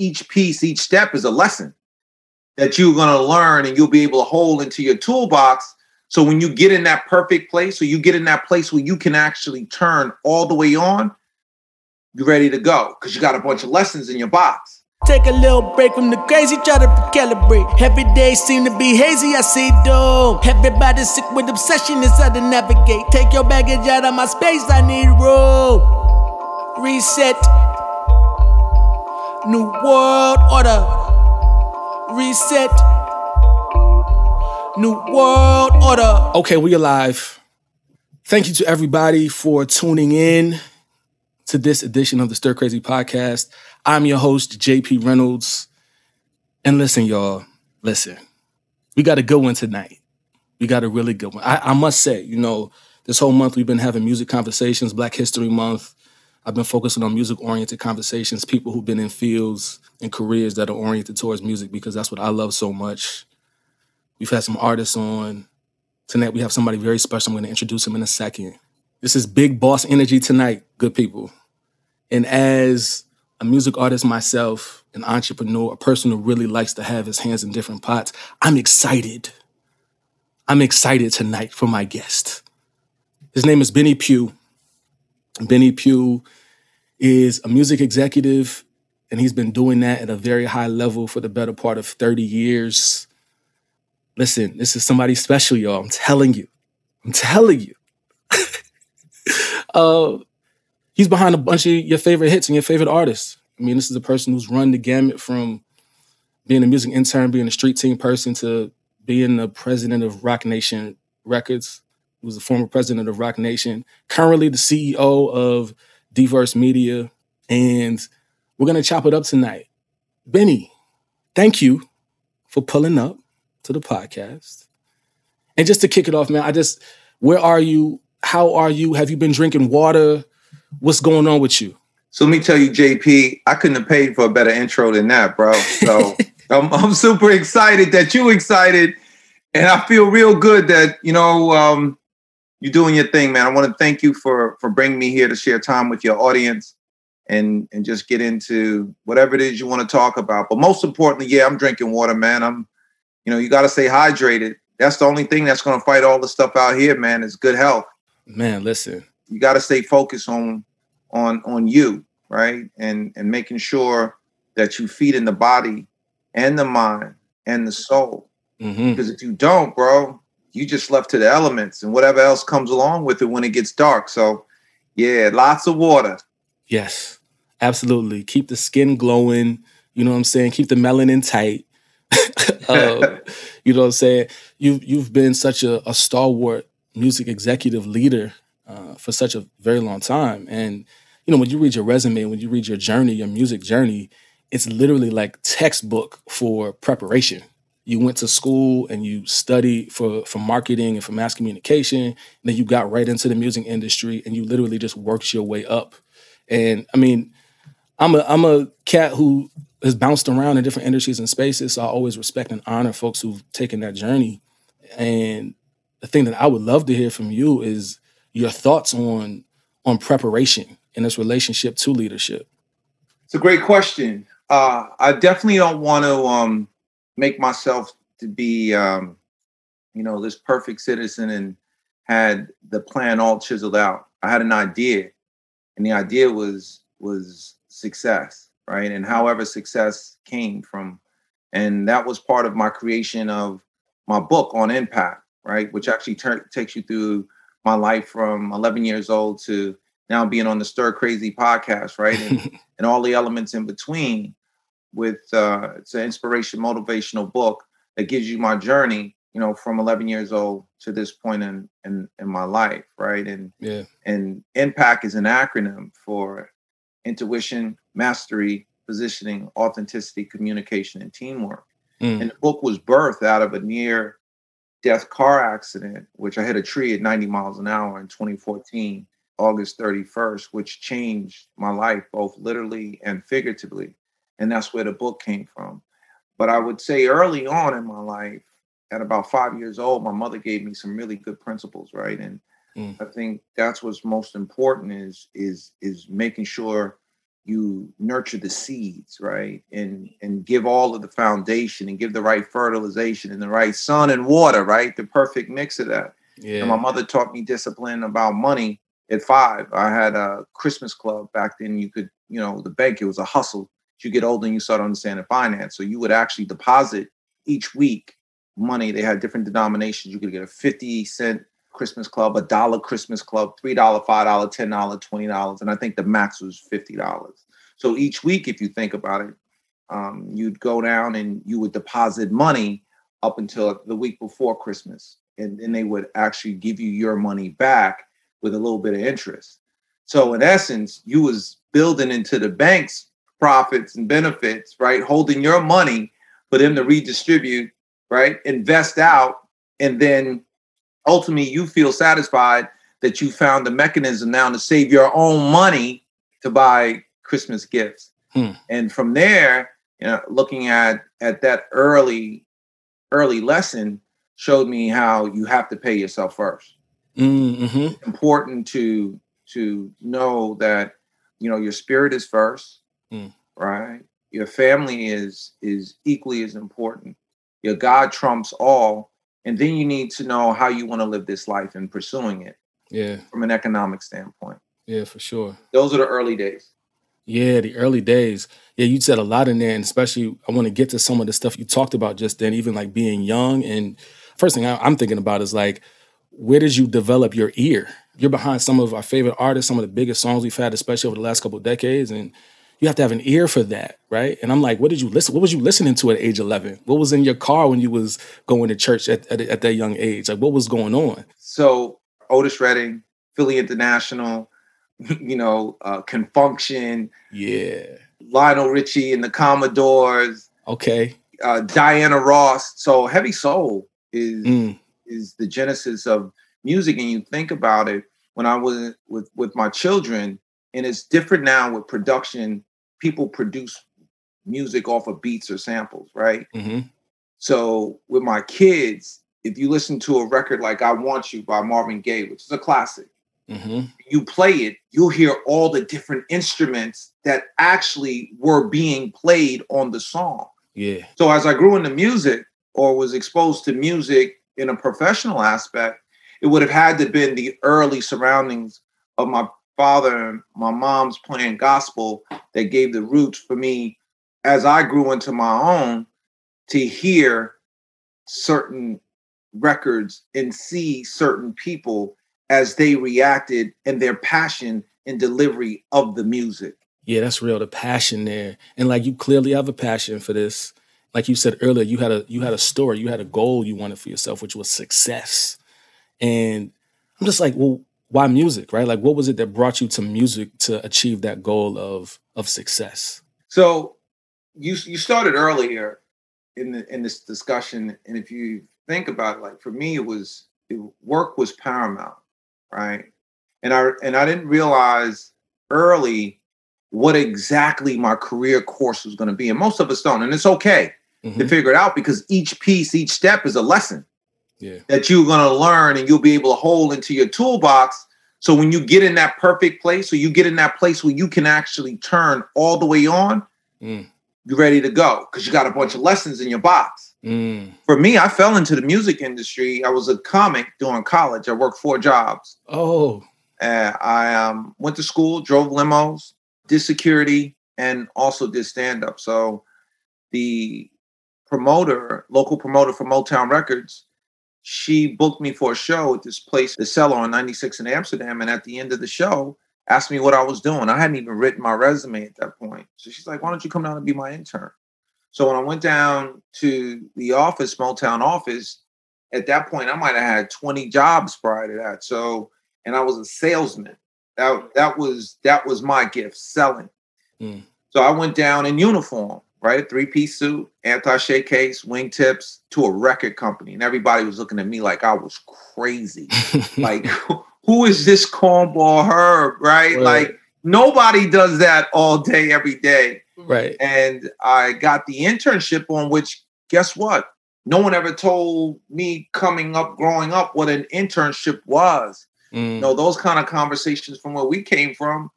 each piece, each step is a lesson that you're going to learn and you'll be able to hold into your toolbox. So when you get in that perfect place, or you get in that place where you can actually turn all the way on, you're ready to go because you got a bunch of lessons in your box. Take a little break from the crazy, try to recalibrate. Every day seem to be hazy, I see doom. Everybody sick with obsession, it's hard to navigate. Take your baggage out of my space, I need room. Reset. New world order. Reset. New world order. Okay, we are alive. Thank you to everybody for tuning in to this edition of the Stir Crazy Podcast. I'm your host, JP Reynolds. And listen, y'all, listen, we got a good one tonight. We got a really good one. I, I must say, you know, this whole month we've been having music conversations, Black History Month. I've been focusing on music oriented conversations, people who've been in fields and careers that are oriented towards music because that's what I love so much. We've had some artists on. Tonight we have somebody very special. I'm going to introduce him in a second. This is big boss energy tonight, good people. And as a music artist myself, an entrepreneur, a person who really likes to have his hands in different pots, I'm excited. I'm excited tonight for my guest. His name is Benny Pough. Benny Pough is a music executive, and he's been doing that at a very high level for the better part of 30 years. Listen, this is somebody special, y'all. I'm telling you. I'm telling you. uh, he's behind a bunch of your favorite hits and your favorite artists. I mean, this is a person who's run the gamut from being a music intern, being a street team person, to being the president of Roc Nation Records. Was the former president of Roc Nation, currently the CEO of Diverse Media. And we're going to chop it up tonight. Benny, thank you for pulling up to the podcast. And just to kick it off, man, I just, where are you? How are you? Have you been drinking water? What's going on with you? So let me tell you, JP, I couldn't have paid for a better intro than that, bro. So I'm, I'm super excited that you excited, and I feel real good that you know um, you're doing your thing, man. I want to thank you for for bringing me here to share time with your audience and and just get into whatever it is you want to talk about. But most importantly, yeah, I'm drinking water, man. I'm, you know, you got to stay hydrated. That's the only thing that's going to fight all the stuff out here, man. Is good health. Man, listen, you got to stay focused on on on you, right? And and making sure that you feed in the body and the mind and the soul. Mm-hmm. Because if you don't, bro, you just left to the elements and whatever else comes along with it when it gets dark. So, yeah, lots of water. Yes, absolutely. Keep the skin glowing. You know what I'm saying? Keep the melanin tight. uh, you know what I'm saying? You've you've been such a, a stalwart music executive leader uh, for such a very long time, and you know when you read your resume, when you read your journey, your music journey, it's literally like textbook for preparation. You went to school and you studied for for marketing and for mass communication, and then you got right into the music industry, and you literally just worked your way up. And I mean, I'm a I'm a cat who has bounced around in different industries and spaces. So I always respect and honor folks who've taken that journey. And the thing that I would love to hear from you is your thoughts on on preparation in this relationship to leadership. It's a great question. Uh, I definitely don't want to um, make myself to be, um, you know, this perfect citizen and had the plan all chiseled out. I had an idea, and the idea was was success, right? And however success came from, and that was part of my creation of my book on impact, right? Which actually ter- takes you through my life from 11 years old to now being on the Stir Crazy podcast, right? And, and all the elements in between. With uh, it's an inspiration, motivational book that gives you my journey, you know, from 11 years old to this point in in, in my life, right? And Yeah. and impact is an acronym for intuition, mastery, positioning, authenticity, communication, and teamwork. Mm. And the book was birthed out of a near death car accident, which I hit a tree at 90 miles an hour in 2014, August 31st, which changed my life both literally and figuratively. And that's where the book came from. But I would say early on in my life, at about five years old, my mother gave me some really good principles, right? And Mm. I think that's what's most important is is is making sure you nurture the seeds, right? And and give all of the foundation and give the right fertilization and the right sun and water, right? The perfect mix of that. Yeah. And my mother taught me discipline about money at five. I had a Christmas club back then. You could, you know, the bank, it was a hustle. You get older and you start understanding finance. So you would actually deposit each week money. They had different denominations. You could get a 50 cent Christmas club, a dollar Christmas club, $3, $5, $10, $20. And I think the max was $50. So each week, if you think about it, um, you'd go down and you would deposit money up until the week before Christmas. And then they would actually give you your money back with a little bit of interest. So in essence, you was building into the bank's profits and benefits, right? Holding your money for them to redistribute, right? Invest out, and then ultimately you feel satisfied that you found the mechanism now to save your own money to buy Christmas gifts. Hmm. And from there, you know, looking at at that early early lesson showed me how you have to pay yourself first. Mm-hmm. Important to to know that you know your spirit is first, Hmm. right? Your family is is equally as important. Your God trumps all, and then you need to know how you want to live this life and pursuing it Yeah. from an economic standpoint. Yeah, for sure. Those are the early days. Yeah, the early days. Yeah, you said a lot in there, and especially I want to get to some of the stuff you talked about just then, even like being young. And first thing I'm thinking about is like, where did you develop your ear? You're behind some of our favorite artists, some of the biggest songs we've had, especially over the last couple of decades, and you have to have an ear for that, right? And I'm like, what did you listen? What was you listening to at age 11? What was in your car when you was going to church at, at, at that young age? Like, what was going on? So Otis Redding, Philly International, you know, uh, Con Funk Shun, Yeah. Lionel Richie and the Commodores, Okay. uh, Diana Ross. So heavy soul is Mm. is the genesis of music, and you think about it. When I was with with my children, and it's different now with production. People produce music off of beats or samples, right? hmm So with my kids, if you listen to a record like "I Want You" by Marvin Gaye, which is a classic, hmm you play it, you'll hear all the different instruments that actually were being played on the song. Yeah. So as I grew into music or was exposed to music in a professional aspect, it would have had to been the early surroundings of my father and my mom's playing gospel that gave the roots for me as I grew into my own to hear certain records and see certain people as they reacted and their passion and delivery of the music. Yeah, that's real. The passion there, and like you clearly have a passion for this. Like you said earlier, you had a you had a story, you had a goal you wanted for yourself, which was success. And I'm just like, well, why music, right? Like, what was it that brought you to music to achieve that goal of of success? So you you started earlier in the in this discussion, and if you think about it, like for me, it was it, work was paramount, right? And I and I didn't realize early what exactly my career course was going to be, and most of us don't, and it's okay to Mhm. figure it out because each piece, each step is a lesson Yeah, that you're going to learn and you'll be able to hold into your toolbox. So when you get in that perfect place, or you get in that place where you can actually turn all the way on, Mm. you're ready to go because you got a bunch of lessons in your box. Mm. For me, I fell into the music industry. I was a comic during college. I worked four jobs. Oh, Uh, I um, went to school, drove limos, did security, and also did stand up. So the promoter, local promoter for Motown Records, she booked me for a show at this place, the Cellar on 96 in Amsterdam. And at the end of the show, asked me what I was doing. I hadn't even written my resume at that point. So she's like, why don't you come down and be my intern? So when I went down to the office, Motown office, at that point, I might have had 20 jobs prior to that. So, and I was a salesman. That, that was that was my gift, selling. Mm. So I went down in uniform, right? Three-piece suit, anti-shake case, wingtips to a record company. And everybody was looking at me like I was crazy. like, who is this cornball Herb, right? Right. Like nobody does that all day, every day right. and I got the internship on which guess what? No one ever told me coming up, growing up, what an internship was. Mm. You know, those kind of conversations from where we came from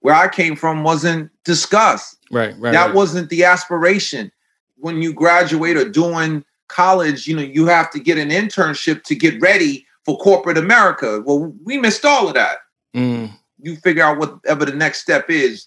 where I came from wasn't discussed. Right, right. that right. wasn't the aspiration. When you graduate or doing college, you know, you have to get an internship to get ready for corporate America. Well, we missed all of that. Mm, You figure out whatever the next step is.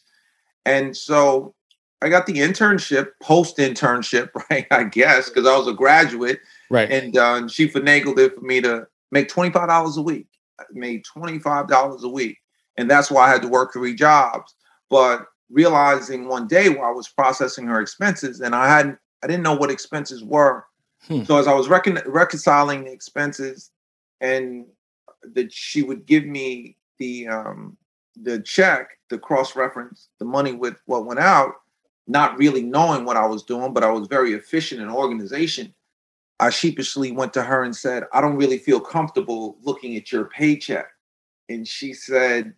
And so I got the internship, post internship, right? I guess, because I was a graduate right. and uh, she finagled it for me to make $25 a week. I made $25 a week. And that's why I had to work three jobs. But realizing one day while I was processing her expenses, and I hadn't, I didn't know what expenses were. Hmm. So as I was recon- reconciling the expenses, and that she would give me the um, the check, the cross reference, the money with what went out, not really knowing what I was doing, but I was very efficient in organization. I sheepishly went to her and said, I don't really feel comfortable looking at your paycheck. And she said,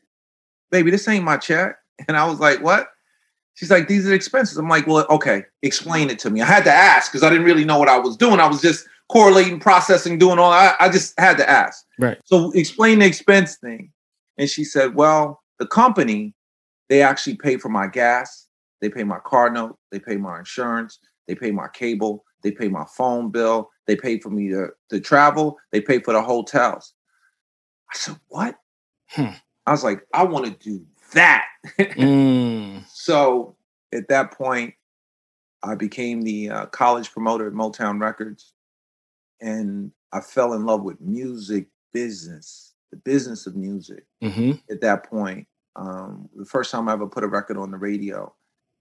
Baby, this ain't my check. And I was like, What? She's like, These are expenses. I'm like, Well, okay, explain it to me. I had to ask because I didn't really know what I was doing. I was just correlating, processing, doing all I, I just had to ask. Right. So explain the expense thing. And she said, Well, the company, they actually pay for my gas, they pay my car note, they pay my insurance, they pay my cable, they pay my phone bill, they pay for me to, to travel, they pay for the hotels. I said, What? Hmm. I was like, I want to do that. Mm, So at that point, I became the uh, college promoter at Motown Records, and I fell in love with music business, the business of music. hmm At that point, um, the first time I ever put a record on the radio,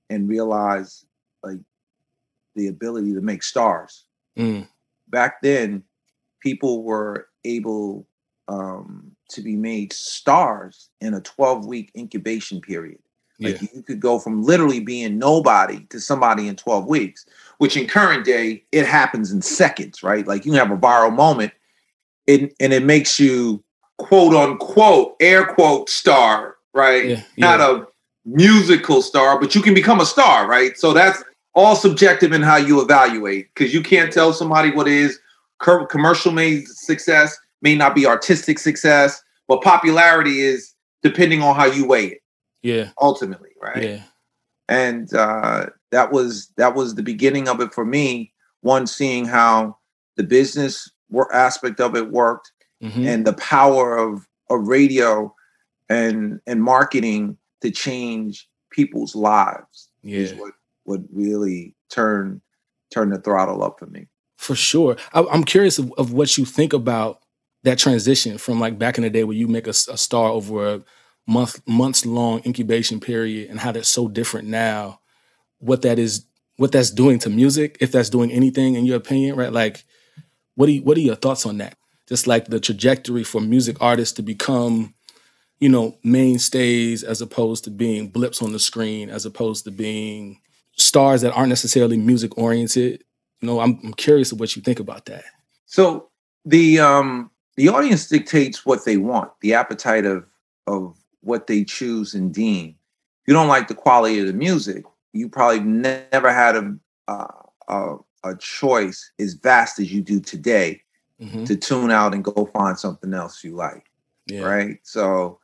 and realized like the ability to make stars. Mm, Back then, people were able um, to be made stars in a 12 week incubation period. yeah. Like you could go from literally being nobody to somebody in 12 weeks, which in current day, it happens in seconds, right? Like you have a viral moment and, and it makes you quote unquote, air quote star, right? Yeah, Not yeah. a musical star, but you can become a star, right? So that's all subjective in how you evaluate because you can't tell somebody what is commercial made success may not be artistic success, but popularity is depending on how you weigh it Yeah. ultimately, right? Yeah. And uh, that was that was the beginning of it for me. One, seeing how the business wor- aspect of it worked, hmm and the power of of radio and and marketing to change people's lives is Yeah. what what really turn turn the throttle up for me. For sure. I, I'm curious of, of what you think about that transition from like back in the day where you make a star over a month months long incubation period and how that's so different now. What that is, what that's doing to music, if that's doing anything in your opinion, right? Like, what do you, what are your thoughts on that? Just like the trajectory for music artists to become, you know, mainstays as opposed to being blips on the screen, as opposed to being stars that aren't necessarily music oriented. You know, I'm, I'm curious of what you think about that. So the um the audience dictates what they want, the appetite of of what they choose and deem. If you don't like the quality of the music, you probably ne- never had a, uh, a a choice as vast as you do today Mhm. to tune out and go find something else you like, Yeah. right? So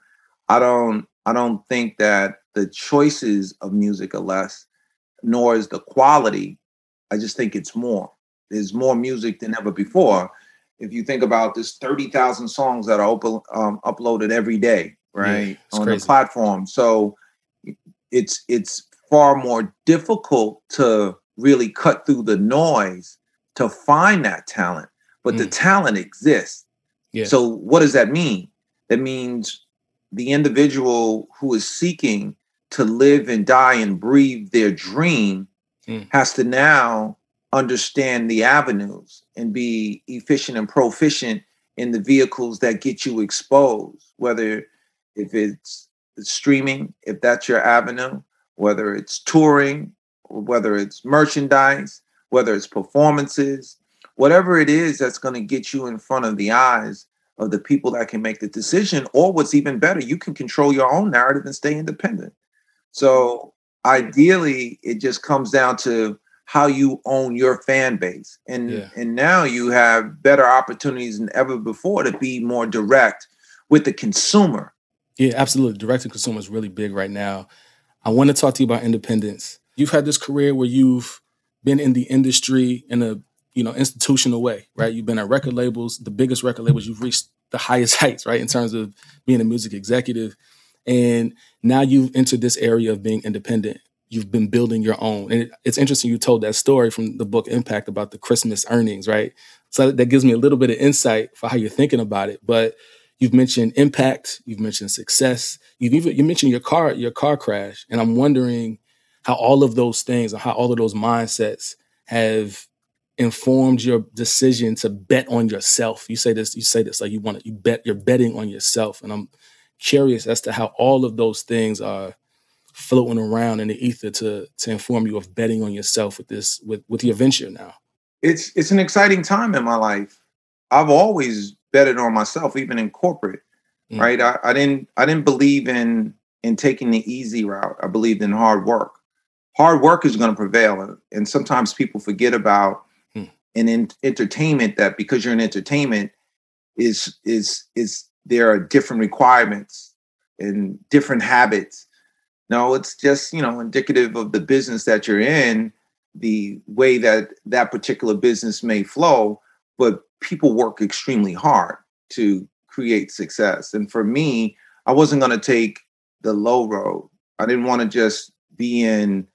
I don't I don't think that the choices of music are less, nor is the quality. I just think it's more. There's more music than ever before. If you think about this, thirty thousand songs that are open, um, uploaded every day, right, it's on crazy. the platform. So it's it's far more difficult to really cut through the noise to find that talent, but the Mm. talent exists. Yeah. So what does that mean? That means the individual who is seeking to live and die and breathe their dream Mm. has to now understand the avenues and be efficient and proficient in the vehicles that get you exposed, whether if it's streaming, if that's your avenue, whether it's touring, whether it's merchandise, whether it's performances, whatever it is that's going to get you in front of the eyes of the people that can make the decision, or what's even better, you can control your own narrative and stay independent. So ideally, it just comes down to how you own your fan base. And Yeah. and now you have better opportunities than ever before to be more direct with the consumer Yeah, absolutely. Direct to consumer is really big right now. I want to talk to you about independence. You've had this career where you've been in the industry in a you know institutional way, right? You've been at record labels, the biggest record labels. You've reached the highest heights, right, in terms of being a music executive, and now you've entered this area of being independent. You've been building your own, and it, it's interesting you told that story from the book Impact about the Christmas earnings, right? So that gives me a little bit of insight for how you're thinking about it, but You've mentioned impact. You've mentioned success. You've even you mentioned your car your car crash, and I'm wondering how all of those things and how all of those mindsets have informed your decision to bet on yourself. You say this. You say this like you want to. You bet. You're betting on yourself, and I'm curious as to how all of those things are floating around in the ether to to inform you of betting on yourself with this with with your venture now. It's it's an exciting time in my life. I've always betted on myself, even in corporate. Mm. Right. I, I didn't I didn't believe in in taking the easy route. I believed in hard work. Hard work is going to prevail. And sometimes people forget about mm. in, in entertainment that because you're in entertainment is is is there are different requirements and different habits. No, it's just, you know, indicative of the business that you're in, the way that that particular business may flow, but people work extremely hard to create success. And for me, I wasn't going to take the low road. I didn't want to just be in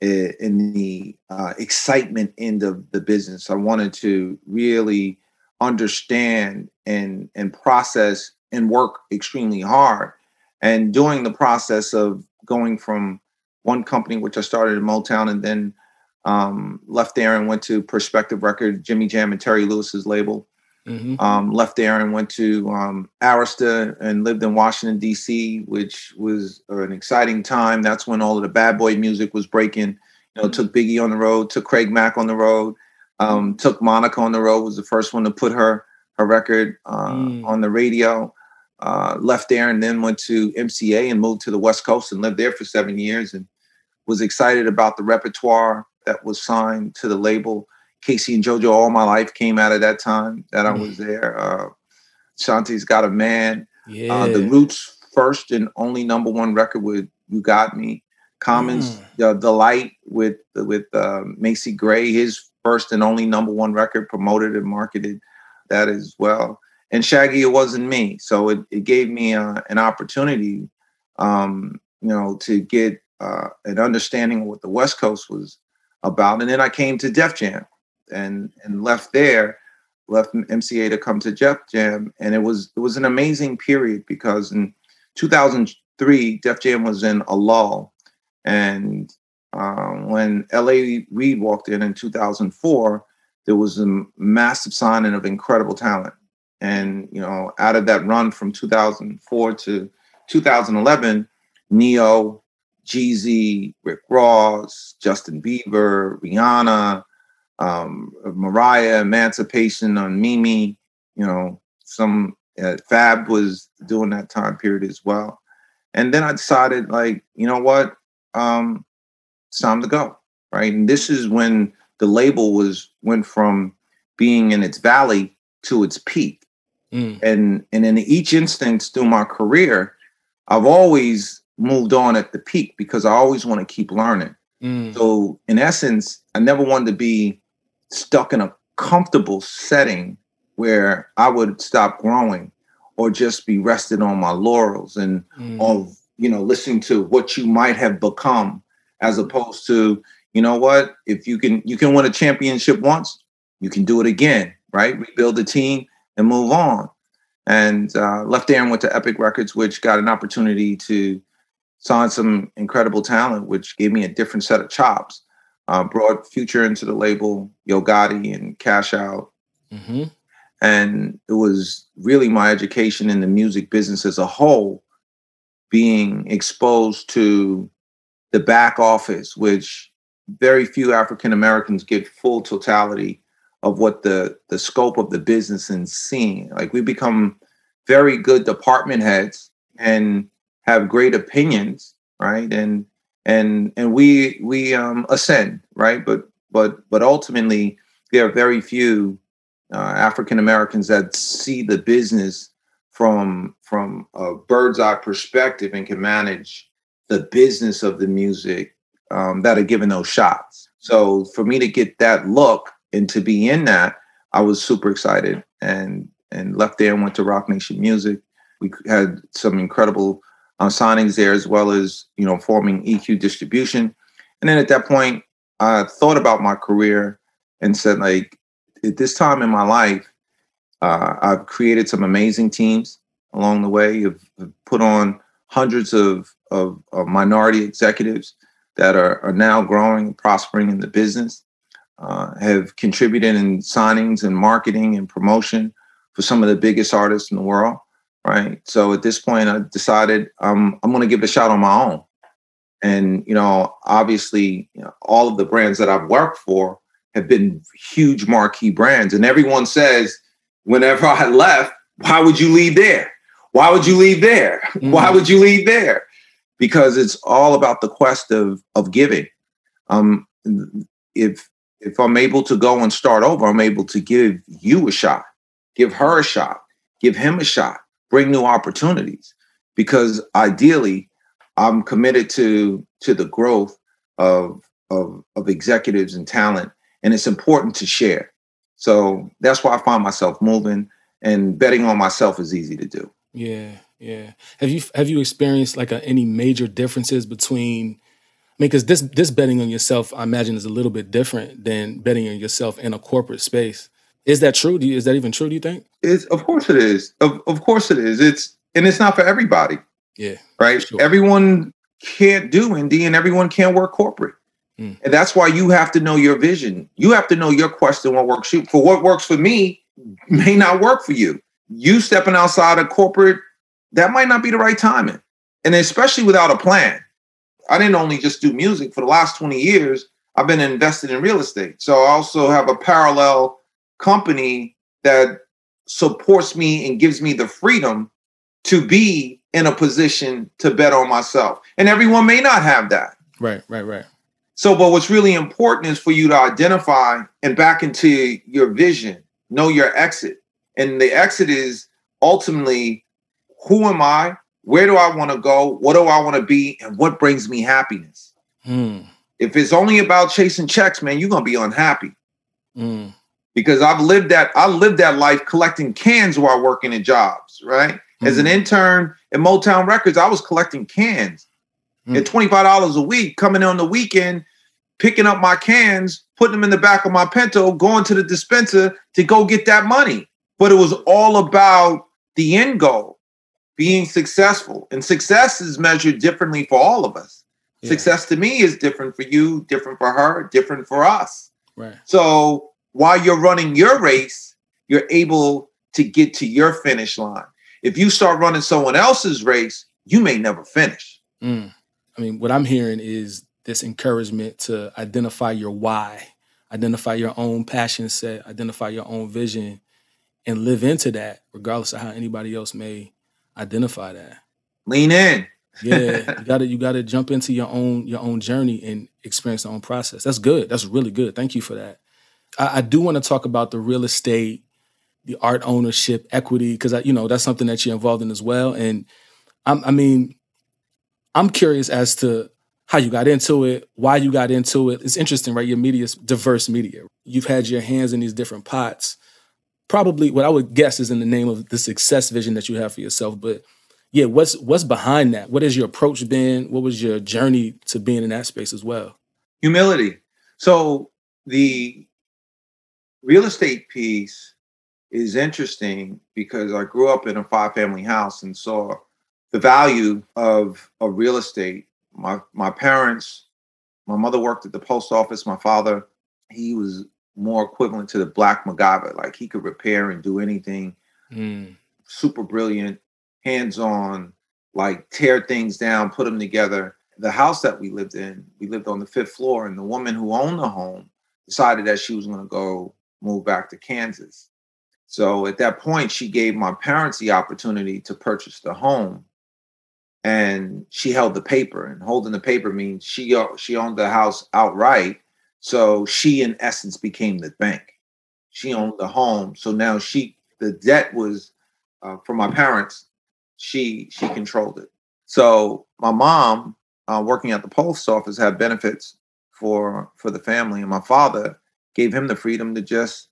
in the uh, excitement end of the business. I wanted to really understand and and process and work extremely hard. And during the process of going from one company, which I started in Motown, and then um, left there and went to Perspective Record, Jimmy Jam and Terry Lewis's label. Mm-hmm. Um, left there and went to um, Arista and lived in Washington D.C., which was an exciting time. That's when all of the bad boy music was breaking. You know, took Biggie on the road, took Craig Mack on the road, um, took Monica on the road. Was the first one to put her her record uh, mm. on the radio. Uh, left there and then went to MCA and moved to the West Coast and lived there for seven years and was excited about the repertoire that was signed to the label. K-Ci and JoJo All My Life came out at that time that I was there. Uh, Chanté's Got a Man. Yeah. Uh, the Roots first and only number one record with You Got Me. Common's mm. uh, The Light with with uh, Macy Gray, his first and only number one record, promoted and marketed that as well. And Shaggy, it wasn't me, so it, it gave me uh, an opportunity, um, you know, to get uh, an understanding of what the West Coast was about. And then I came to Def Jam and and left there, left MCA to come to Def Jam, and it was it was an amazing period because in 2003 Def Jam was in a lull, and um, when L.A. Reid walked in in 2004, there was a massive signing of incredible talent, and you know out of that run from 2004 to 2011, Ne-Yo, Jeezy, Rick Ross, Justin Bieber, Rihanna, um, Mariah, Emancipation on Mimi, you know, some uh, Fab was doing that time period as well. And then I decided, like, you know what? Um, it's time to go. Right. And this is when the label was went from being in its valley to its peak. Mm. And and in each instance through my career, I've always moved on at the peak because I always want to keep learning. Mm. So in essence, I never wanted to be stuck in a comfortable setting where I would stop growing or just be rested on my laurels and mm. of you know listening to what you might have become as opposed to you know what if you can you can win a championship once you can do it again right rebuild the team and move on and uh, left there and went to epic records which got an opportunity to sign some incredible talent which gave me a different set of chops uh, brought Future into the label, Yo Gotti and Cash Out. Mm-hmm. And it was really my education in the music business as a whole, being exposed to the back office, which very few African Americans get full totality of what the the scope of the business and seeing. Like we become very good department heads and have great opinions, right? And and and we we um, ascend, right? But but but ultimately, there are very few uh, African Americans that see the business from from a bird's eye perspective and can manage the business of the music um, that are given those shots. So for me to get that look and to be in that, I was super excited and and left there and went to Roc Nation Music. We had some incredible uh, signings there, as well as you know forming EQ Distribution. And then at that point, I thought about my career and said, like, at this time in my life, uh, I've created some amazing teams along the way. Have, put on hundreds of, of, of minority executives that are, are now growing and prospering in the business. Uh, have contributed in signings and marketing and promotion for some of the biggest artists in the world. Right. So at this point, I decided um, I'm going to give it a shot on my own. And you know, obviously, you know, all of the brands that I've worked for have been huge marquee brands, and everyone says, whenever I left, why would you leave there? Why would you leave there? Mm-hmm. Why would you leave there? Because it's all about the quest of of giving. Um, if if I'm able to go and start over, I'm able to give you a shot, give her a shot, give him a shot, bring new opportunities. Because ideally, I'm committed to to the growth of of of executives and talent, and it's important to share. So that's why I find myself moving, and betting on myself is easy to do. Yeah, yeah. Have you have you experienced like a, any major differences between? I mean, because this this betting on yourself, I imagine, is a little bit different than betting on yourself in a corporate space. Is that true? You, is that even true? Do you think? It's of course it is. Of of course it is. It's and it's not for everybody. Yeah. Right. Sure. Everyone can't do indie, and everyone can't work corporate. Mm. And that's why you have to know your vision. You have to know your question, what works you. For what works for me may not work for you you stepping outside of corporate, that might not be the right timing. And especially without a plan. I didn't only just do music for the last 20 years, I've been invested in real estate. So I also have a parallel company that supports me and gives me the freedom to be in a position to bet on myself. And everyone may not have that. Right, right, right. So, but what's really important is for you to identify and back into your vision, know your exit. And the exit is ultimately who am I? Where do I want to go? What do I want to be? And what brings me happiness? Hmm. If it's only about chasing checks, man, you're gonna be unhappy. Hmm. Because I've lived that, I lived that life collecting cans while working in jobs, right? As an hmm. intern at Motown Records, I was collecting cans at $25 a week, coming on the weekend, picking up my cans, putting them in the back of my Pinto, going to the dispenser to go get that money but it was all about the end goal being successful. And success is measured differently for all of us. Yeah. success to me is different for you different for her different for us. Right. So while you're running your race you're able to get to your finish line. If you start running someone else's race you may never finish. Mm. i mean what i'm hearing is this encouragement to identify your why identify your own passion set identify your own vision and live into that, regardless of how anybody else may identify that. Lean in. yeah, you gotta you gotta jump into your own your own journey and experience the own process. That's good. That's really good. Thank you for that. I, I do want to talk about the real estate, the art ownership, equity, because I, you know that's something that you're involved in as well. And I'm, I mean, I'm curious as to how you got into it, why you got into it. It's interesting, right? Your media is diverse media. You've had your hands in these different pots probably what I would guess is in the name of the success vision that you have for yourself. But yeah, what's what's behind that? What has your approach been? What was your journey to being in that space as well? Humility. So the real estate piece is interesting because I grew up in a five family house and saw the value of, of real estate. My my parents, my mother worked at the post office, my father, he was more equivalent to the Black MacGyver. Like he could repair and do anything. Mm. Super brilliant, hands on, like tear things down, put them together. The house that we lived in, we lived on the fifth floor, and the woman who owned the home decided that she was going to go move back to Kansas. So at that point, she gave my parents the opportunity to purchase the home, and she held the paper. And holding the paper means she she owned the house outright, so she, in essence, became the bank. She owned the home. So now she, the debt was uh, for my parents, she she controlled it. So my mom, uh, working at the post office, had benefits for for the family, and my father gave him the freedom to just,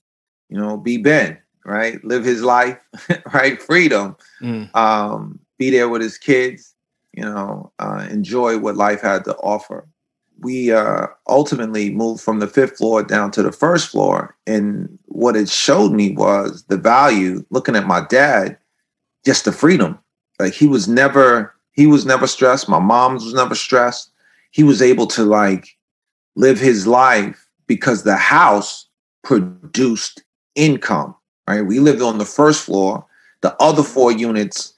you know, be Ben, right? Live his life, right? Freedom. Mm. Um, be there with his kids, you know, uh, enjoy what life had to offer. We uh, ultimately moved from the fifth floor down to the first floor. And what it showed me was the value, looking at my dad, just the freedom. Like he was never, he was never stressed. My mom was never stressed. He was able to like live his life because the house produced income, right? We lived on the first floor. The other four units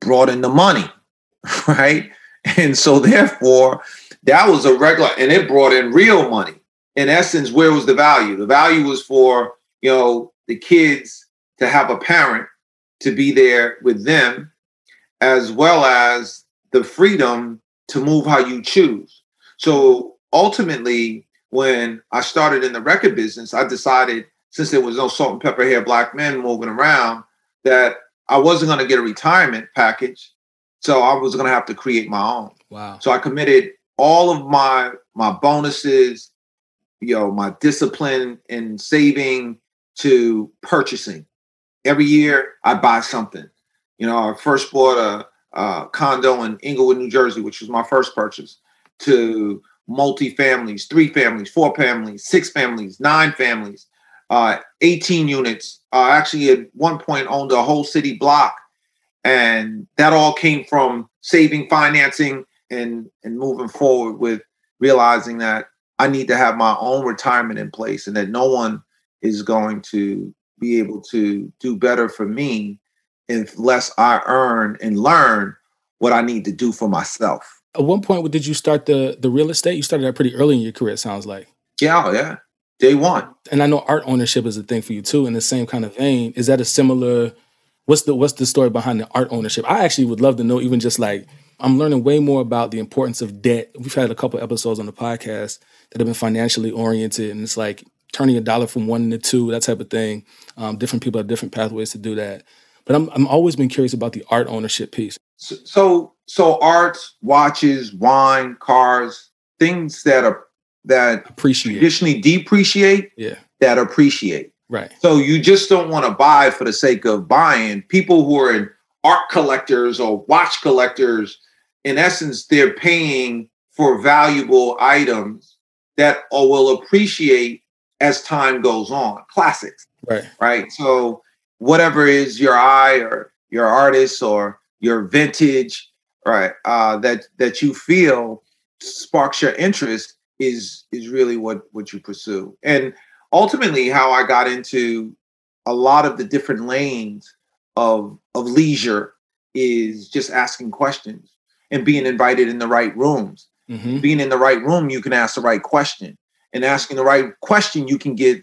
brought in the money, right? And so therefore, that was a regular, and it brought in real money. In essence, where was the value? The value was for, you know, the kids to have a parent to be there with them, as well as the freedom to move how you choose. So ultimately, when I started in the record business, I decided since there was no salt and pepper hair black men moving around, that I wasn't going to get a retirement package. So I was going to have to create my own. Wow. So I committed all of my my bonuses, you know, my discipline in saving to purchasing. Every year I buy something. You know, I first bought a, a condo in Englewood, New Jersey, which was my first purchase, to multi families, three families, four families, six families, nine families, uh, 18 units. Uh, actually, at one point, owned a whole city block, and that all came from saving, financing, and and moving forward with realizing that I need to have my own retirement in place, and that no one is going to be able to do better for me unless I earn and learn what I need to do for myself. At one point, did you start the the real estate? You started that pretty early in your career. It sounds like. Yeah, oh, yeah, day one. And I know art ownership is a thing for you too. In the same kind of vein, is that a similar? What's the what's the story behind the art ownership? I actually would love to know, even just like I'm learning way more about the importance of debt. We've had a couple episodes on the podcast that have been financially oriented, and it's like turning a dollar from one to two, that type of thing. Um, different people have different pathways to do that. But I'm I'm always been curious about the art ownership piece. So, so, so art, watches, wine, cars, things that are that Appreciate. traditionally depreciate, Yeah. that appreciate. Right. So you just don't want to buy for the sake of buying. People who are in art collectors or watch collectors, in essence, they're paying for valuable items that will appreciate as time goes on. Classics, Right. right? So whatever is your eye or your artist or your vintage, right, uh, that that you feel sparks your interest is is really what what you pursue. And ultimately, how I got into a lot of the different lanes of of leisure is just asking questions and being invited in the right rooms. hmm Being in the right room, you can ask the right question, and asking the right question, you can get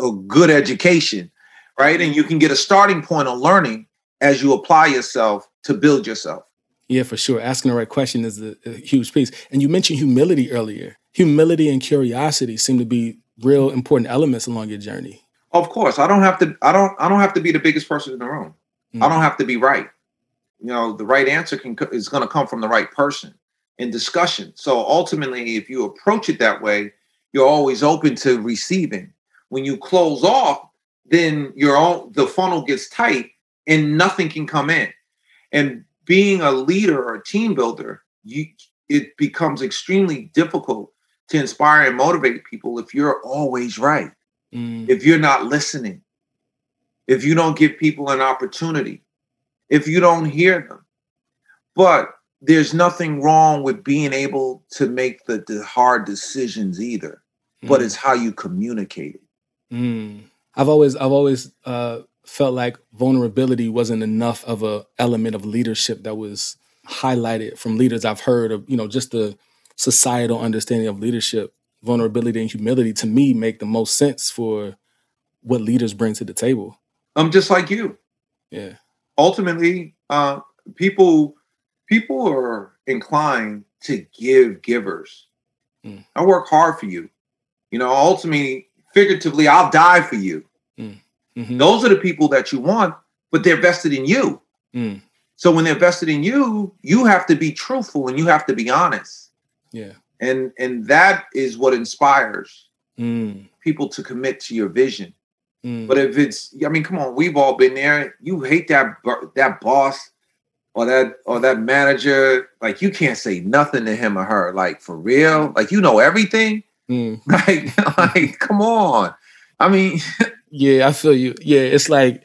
a good education, right? And you can get a starting point on learning as you apply yourself to build yourself. Yeah, for sure. Asking the right question is a, a huge piece. And you mentioned humility earlier. Humility and curiosity seem to be real important elements along your journey. Of course, I don't have to. I don't. I don't have to be the biggest person in the room. I Mm. don't have to be right. You know, the right answer can is going to come from the right person in discussion. So ultimately, if you approach it that way, you're always open to receiving. When you close off, then your own the funnel gets tight and nothing can come in. And being a leader or a team builder, you it becomes extremely difficult to inspire and motivate people if you're always right Mm. if you're not listening, if you don't give people an opportunity, if you don't hear them. But there's nothing wrong with being able to make the, the hard decisions either, but Mm. it's how you communicate it. Mm. I've always I've always uh, felt like vulnerability wasn't enough of a element of leadership that was highlighted from leaders I've heard of. You know, just the societal understanding of leadership, vulnerability and humility to me make the most sense for what leaders bring to the table. I'm just like you. Yeah. Ultimately, uh, people people are inclined to give givers. Mm. I work hard for you. You know, ultimately, figuratively, I'll die for you. Mhm. Those are the people that you want but they're vested in you. Mm. So when they're vested in you, you have to be truthful and you have to be honest. Yeah. And and that is what inspires Mm. people to commit to your vision. Mm. But if it's, I mean, come on, we've all been there. You hate that that boss or that or that manager. Like you can't say nothing to him or her. Like for real. Like you know everything. Mm. Like like come on. I mean, Yeah, I feel you. Yeah, it's like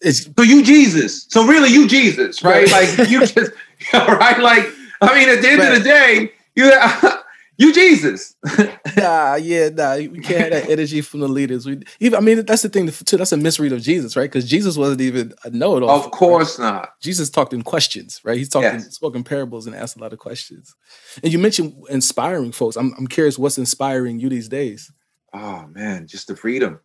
it's so you Jesus. So really, you Jesus, right? Right. Like you just right. Like I mean, at the end of the day, you you Jesus. nah, yeah, nah. We can't have that energy from the leaders. We even I mean that's the thing too. That's a misread of Jesus, right? Because Jesus wasn't even a know-it-all. of course not. Jesus talked in questions, right? He's talked in Yes. spoken parables and asked a lot of questions. And you mentioned inspiring folks. I'm I'm curious what's inspiring you these days. Oh man, just the freedom.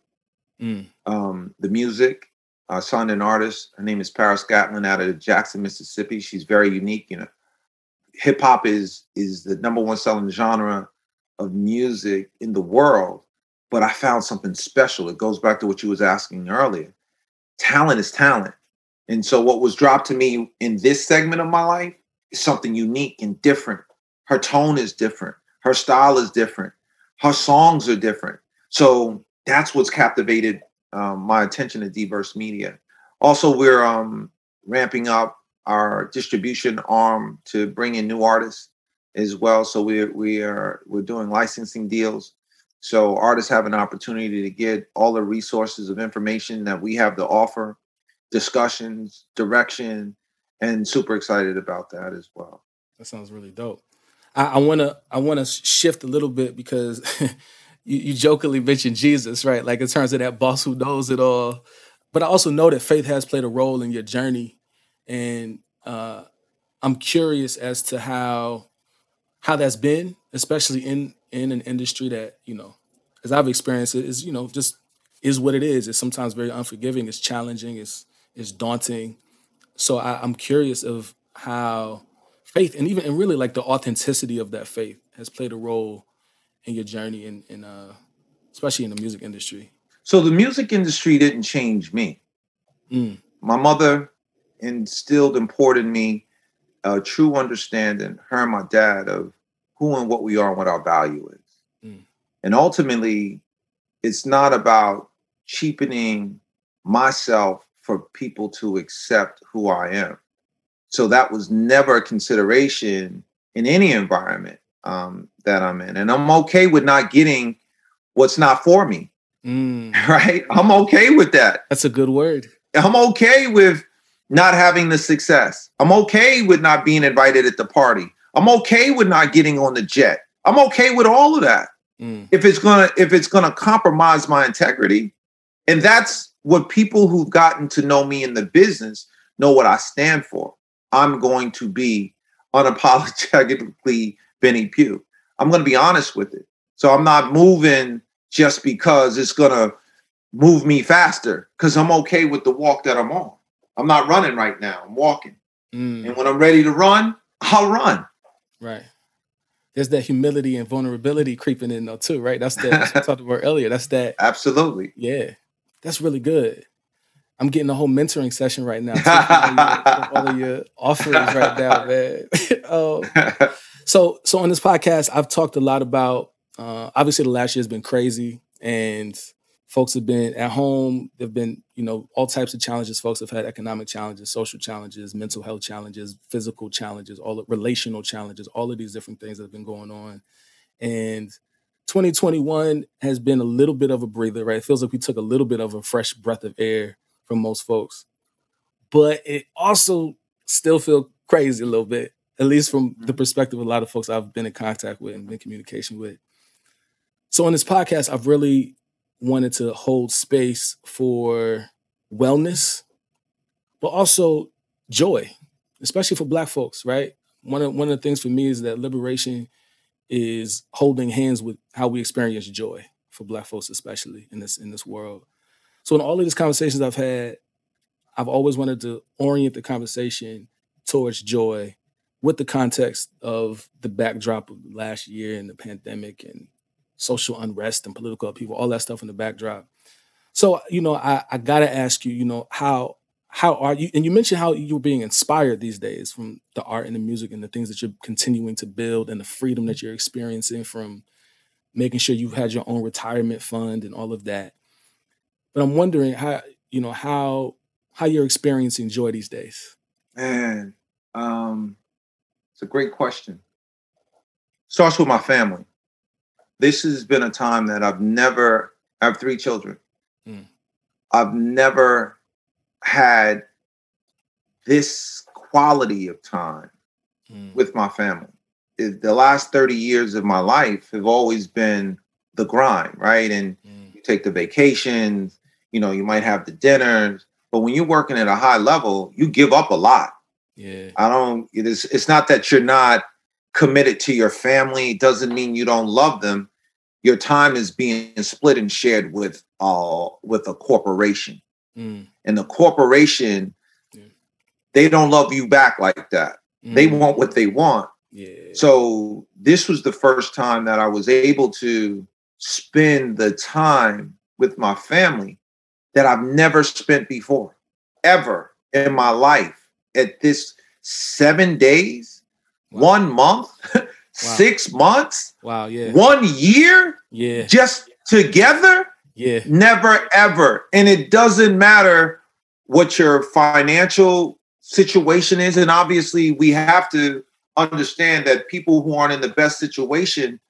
Mm. um, the music. I signed an artist. Her name is Paris Gatlin out of Jackson, Mississippi. She's very unique. You know, hip hop is is the number one selling genre of music in the world. But I found something special. It goes back to what you was asking earlier. Talent is talent, and so what was dropped to me in this segment of my life is something unique and different. Her tone is different. Her style is different. Her songs are different. So that's what's captivated um, my attention to diverse media. Also, we're um, ramping up our distribution arm to bring in new artists as well. So we we are we're doing licensing deals. So artists have an opportunity to get all the resources of information that we have to offer, discussions, direction, and super excited about that as well. That sounds really dope. I, I wanna I wanna shift a little bit because you, you jokingly mentioned Jesus, right? Like in terms of that boss who knows it all. But I also know that faith has played a role in your journey, and uh, I'm curious as to how how that's been, especially in in an industry that you know, as I've experienced it, is you know just is what it is. It's sometimes very unforgiving. It's challenging. It's it's daunting. So I, I'm curious of how faith and even and really like the authenticity of that faith has played a role in your journey in in uh especially in the music industry. So the music industry didn't change me. Mm. My mother instilled in me a true understanding, her and my dad, of who and what we are and what our value is. Mm. And ultimately, it's not about cheapening myself for people to accept who I am. So that was never a consideration in any environment um, that I'm in. And I'm okay with not getting what's not for me, Mm. right? I'm okay with that. That's a good word. I'm okay with not having the success. I'm okay with not being invited at the party. I'm okay with not getting on the jet. I'm okay with all of that. Mm. If it's gonna if it's gonna compromise my integrity, and that's what people who've gotten to know me in the business know what I stand for. I'm going to be unapologetically Benny Pough. I'm going to be honest with it. So I'm not moving just because it's going to move me faster because I'm okay with the walk that I'm on. I'm not running right now. I'm walking. Mm. And when I'm ready to run, I'll run. Right. There's that humility and vulnerability creeping in though too, right? That's that we talked about earlier. That's that Absolutely. Yeah, that's really good. I'm getting a whole mentoring session right now. all, your, all of your offerings right now, man. um, so, so on this podcast, I've talked a lot about. Uh, obviously, the last year has been crazy, and folks have been at home. There've been, you know, all types of challenges. Folks have had economic challenges, social challenges, mental health challenges, physical challenges, all the relational challenges, all of these different things that have been going on, and 2021 has been a little bit of a breather, right? It feels like we took a little bit of a fresh breath of air from most folks. But it also still feel crazy a little bit, at least from the mm-hmm. perspective of a lot of folks I've been in contact with and been in communication with. So on this podcast, I've really wanted to hold space for wellness, but also joy, especially for black folks, right? One of one of the things for me is that liberation is holding hands with how we experience joy for black folks, especially in this in this world. So in all of these conversations I've had, I've always wanted to orient the conversation towards joy with the context of the backdrop of last year and the pandemic and social unrest and political upheaval, all that stuff in the backdrop. So, you know, I, I gotta ask you, you know, how how are you? And you mentioned how you're being inspired these days from the art and the music and the things that you're continuing to build and the freedom that you're experiencing from making sure you had your own retirement fund and all of that. But I'm wondering how you know how how you're experiencing joy these days. Man, um, it's a great question. Starts with my family. This has been a time that I've never. I have three children. Mm. I've never had this quality of time mm. with my family. The last 30 years of my life have always been the grind, right? And mm. you take the vacations, you know, you might have the dinners, but when you're working at a high level, you give up a lot. Yeah. I don't it is it's not that you're not committed to your family, it doesn't mean you don't love them. Your time is being split and shared with uh with a corporation. Mm. And the corporation, yeah. they don't love you back like that. Mm. They want what they want. Yeah. So this was the first time that I was able to spend the time with my family that I've never spent before, ever in my life. At this seven days, wow. one month. six months, wow, yeah, one year, yeah, just together, yeah, never ever. And it doesn't matter what your financial situation is, and obviously we have to understand that people who aren't in the best situation,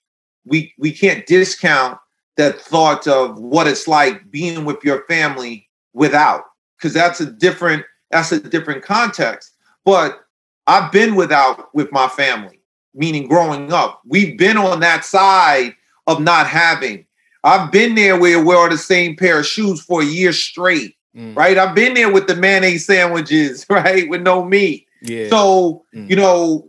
we we can't discount that thought of what it's like being with your family without because that's a different that's a different context. But i've been without with my family meaning growing up we've been on that side of not having i've been there where we wear the same pair of shoes for a year straight mm. right i've been there with the mayonnaise sandwiches right with no meat yeah. so mm. you know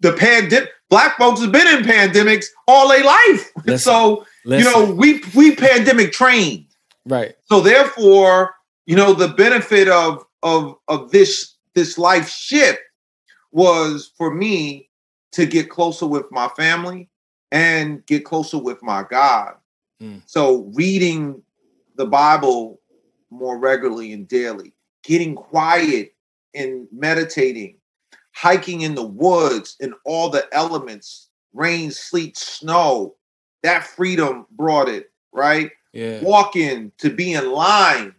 the pandemic black folks have been in pandemics all their life Listen. so Listen. You know, we we pandemic trained. Right. So therefore, you know, the benefit of of of this this life shift was for me to get closer with my family and get closer with my God. Mm. So reading the Bible more regularly and daily, getting quiet and meditating, hiking in the woods and all the elements, rain, sleet, snow, that freedom brought it, right? Yeah. Walking to be in line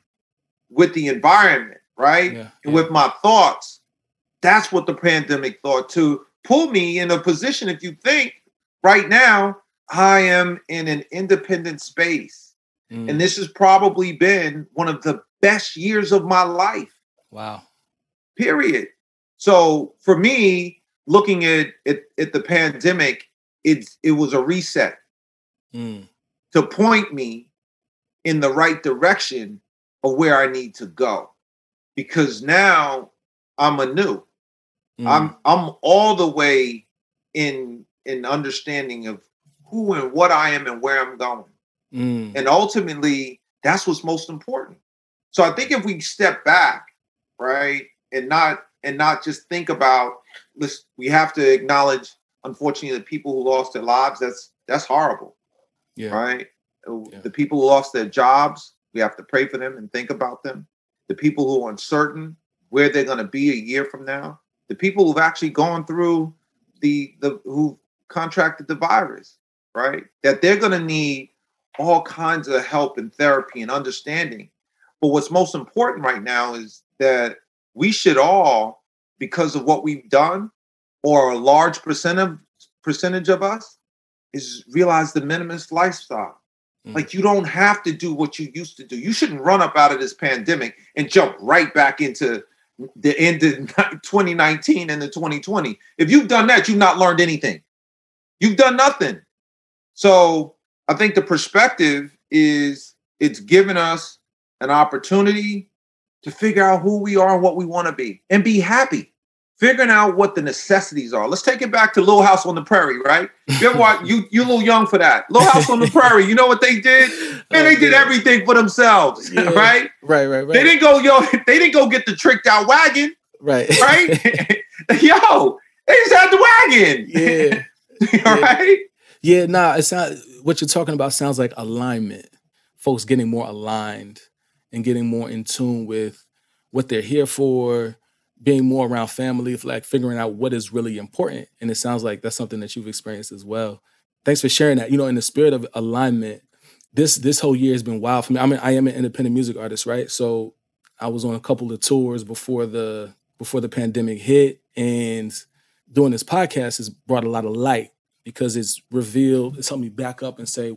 with the environment, right? Yeah. And with my thoughts. That's what the pandemic thought to pull me in a position. If you think right now, I am in an independent space. Mm. And this has probably been one of the best years of my life. Wow. Period. So for me, looking at, at, at the pandemic, it's it was a reset mm. to point me in the right direction of where I need to go. Because now I'm anew. Mm. I'm I'm all the way in in understanding of who and what I am and where I'm going. Mm. And ultimately, that's what's most important. So I think if we step back, right, and not and not just think about this, we have to acknowledge, unfortunately, the people who lost their lives. That's that's horrible yeah. right? Yeah. The people who lost their jobs, we have to pray for them and think about them. The people who are uncertain where they're going to be a year from now. The people who've actually gone through the the who contracted the virus, right? That they're going to need all kinds of help and therapy and understanding. But what's most important right now is that we should all, because of what we've done, or a large percent of percentage of us, is realize the minimalist lifestyle. Mm. Like you don't have to do what you used to do. You shouldn't run up out of this pandemic and jump right back into the end of 2019 and the 2020. If you've done that, you've not learned anything. You've done nothing. So I think the perspective is it's given us an opportunity to figure out who we are and what we want to be and be happy figuring out what the necessities are. Let's take it back to Little House on the Prairie, right? You ever watch, you you a little young for that. Little House on the Prairie. You know what they did? Oh, Man, they did everything for themselves, yeah. right? Right, right, right. They didn't go yo. They didn't go get the tricked out wagon, right? Right? yo, they just had the wagon. Yeah. All right. Yeah. Nah, it's not. What you're talking about sounds like alignment. Folks getting more aligned and getting more in tune with what they're here for, being more around family, like figuring out what is really important. And it sounds like that's something that you've experienced as well. Thanks for sharing that. You know, in the spirit of alignment, this this whole year has been wild for me. I mean, I am an independent music artist, right? So I was on a couple of tours before the before the pandemic hit, and doing this podcast has brought a lot of light because it's revealed, it's helped me back up and say,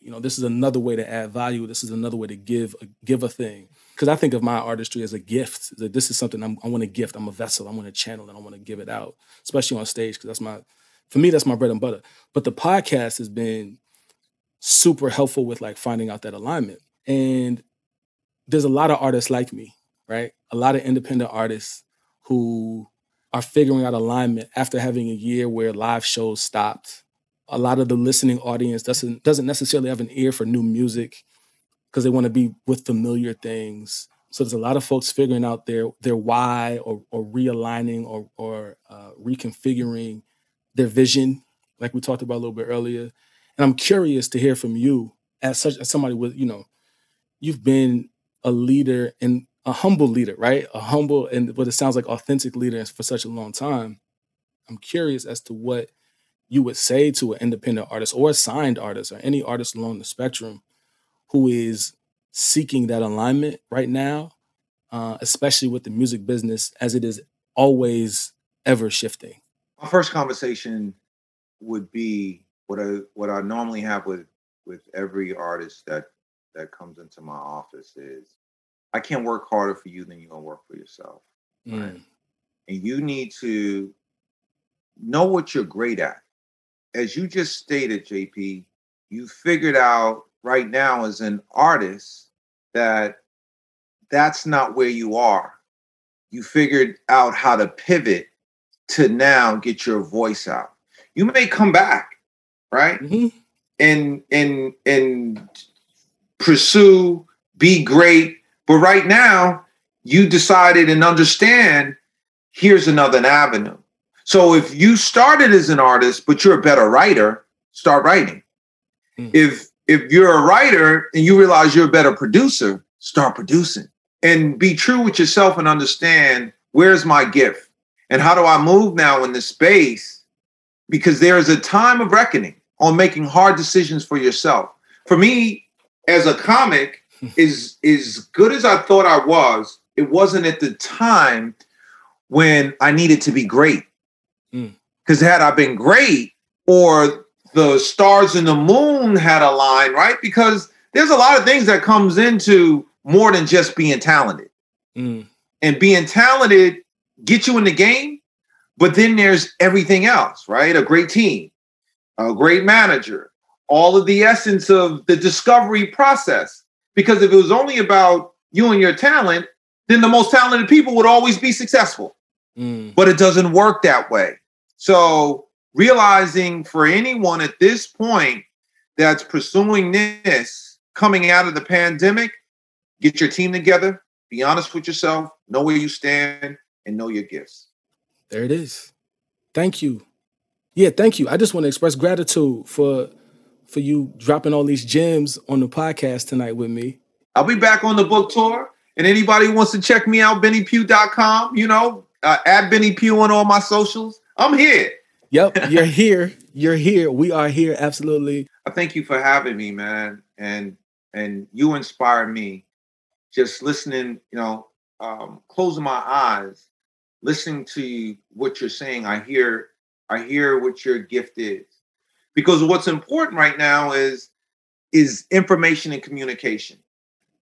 you know, this is another way to add value. This is another way to give a, give a thing. Because I think of my artistry as a gift. That this is something I'm, i want to gift. I'm a vessel. I want to channel and I want to give it out, especially on stage. Because that's my, for me, that's my bread and butter. But the podcast has been super helpful with like finding out that alignment. And there's a lot of artists like me, right? A lot of independent artists who are figuring out alignment after having a year where live shows stopped. A lot of the listening audience doesn't doesn't necessarily have an ear for new music because they want to be with familiar things. So there's a lot of folks figuring out their their why or, or realigning or or uh, reconfiguring their vision, like we talked about a little bit earlier. And I'm curious to hear from you as such as somebody with you know, you've been a leader and a humble leader, right? A humble and what it sounds like authentic leader for such a long time. I'm curious as to what you would say to an independent artist or a signed artist or any artist along the spectrum who is seeking that alignment right now, uh, especially with the music business as it is always ever shifting. My first conversation would be what I what I normally have with with every artist that that comes into my office is I can't work harder for you than you're gonna work for yourself. Mm. Right? And you need to know what you're great at. As you just stated, JP, you figured out right now as an artist that that's not where you are. You figured out how to pivot to now get your voice out. You may come back, right? Mm-hmm. And and and pursue, be great, but right now, you decided and understand here's another avenue. So if you started as an artist, but you're a better writer, start writing. Mm. If if you're a writer and you realize you're a better producer, start producing. And be true with yourself and understand where's my gift? And how do I move now in this space? Because there is a time of reckoning on making hard decisions for yourself. For me, as a comic, is as good as I thought I was, it wasn't at the time when I needed to be great. Because mm. had I been great, or the stars and the moon had aligned, right? Because there's a lot of things that comes into more than just being talented. Mm. And being talented get you in the game, but then there's everything else, right? A great team, a great manager, all of the essence of the discovery process. Because if it was only about you and your talent, then the most talented people would always be successful. Mm. But it doesn't work that way. So realizing for anyone at this point that's pursuing this coming out of the pandemic, get your team together, be honest with yourself, know where you stand, and know your gifts. There it is. Thank you. Yeah, thank you. I just want to express gratitude for for you dropping all these gems on the podcast tonight with me. I'll be back on the book tour. And anybody wants to check me out, bennypough.com, you know, uh, at Benny Pough on all my socials. I'm here. Yep, you're here. You're here. We are here. Absolutely. I thank you for having me, man. And and you inspire me. Just listening, you know, um, closing my eyes, listening to what you're saying. I hear, I hear what your gift is because what's important right now is is information and communication.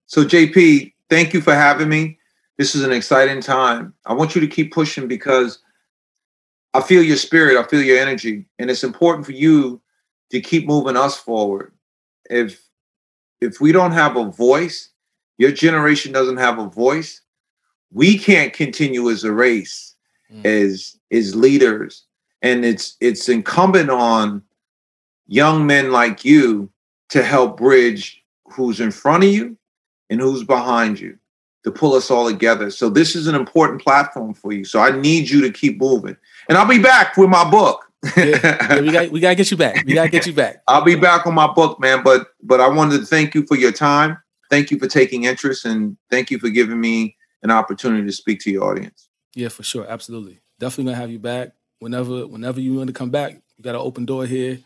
So JP, thank you for having me. This is an exciting time. I want you to keep pushing because I feel your spirit, I feel your energy, and it's important for you to keep moving us forward. If if we don't have a voice, your generation doesn't have a voice, we can't continue as a race, mm. as as leaders. And it's it's incumbent on young men like you to help bridge who's in front of you and who's behind you to pull us all together. So this is an important platform for you. So I need you to keep moving. And I'll be back with my book. yeah, yeah, we got we gotta get you back. We gotta get you back. I'll be back on my book, man. But but I wanted to thank you for your time. Thank you for taking interest and thank you for giving me an opportunity to speak to your audience. Yeah, for sure. Absolutely. Definitely gonna have you back whenever whenever you want to come back. You got an open door here.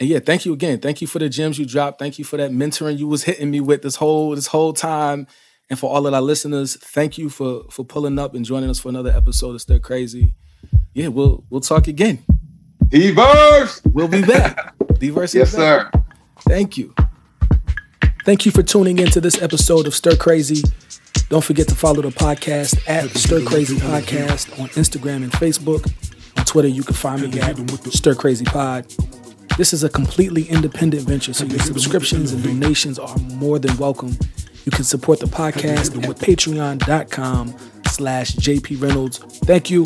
And yeah, thank you again. Thank you for the gems you dropped. Thank you for that mentoring you was hitting me with this whole this whole time. And for all of our listeners, thank you for for pulling up and joining us for another episode of Stir Crazy. Yeah, we'll we'll talk again. D-verse! We'll be back. D-verse Yes, sir. Thank you. Thank you for tuning in to this episode of Stir Crazy. Don't forget to follow the podcast at Stir Crazy Podcast on Instagram and Facebook. On Twitter, you can find me at Stir Crazy Pod. This is a completely independent venture, so your subscriptions and donations are more than welcome. You can support the podcast at patreon.com slash JP Reynolds. Thank you.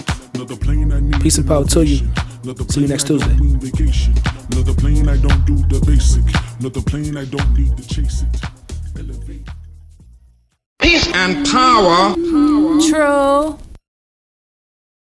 Peace and power to you. See you next Tuesday. Another plane I don't do the basic. Another plane I don't need to chase it. Elevate. Peace and power. True.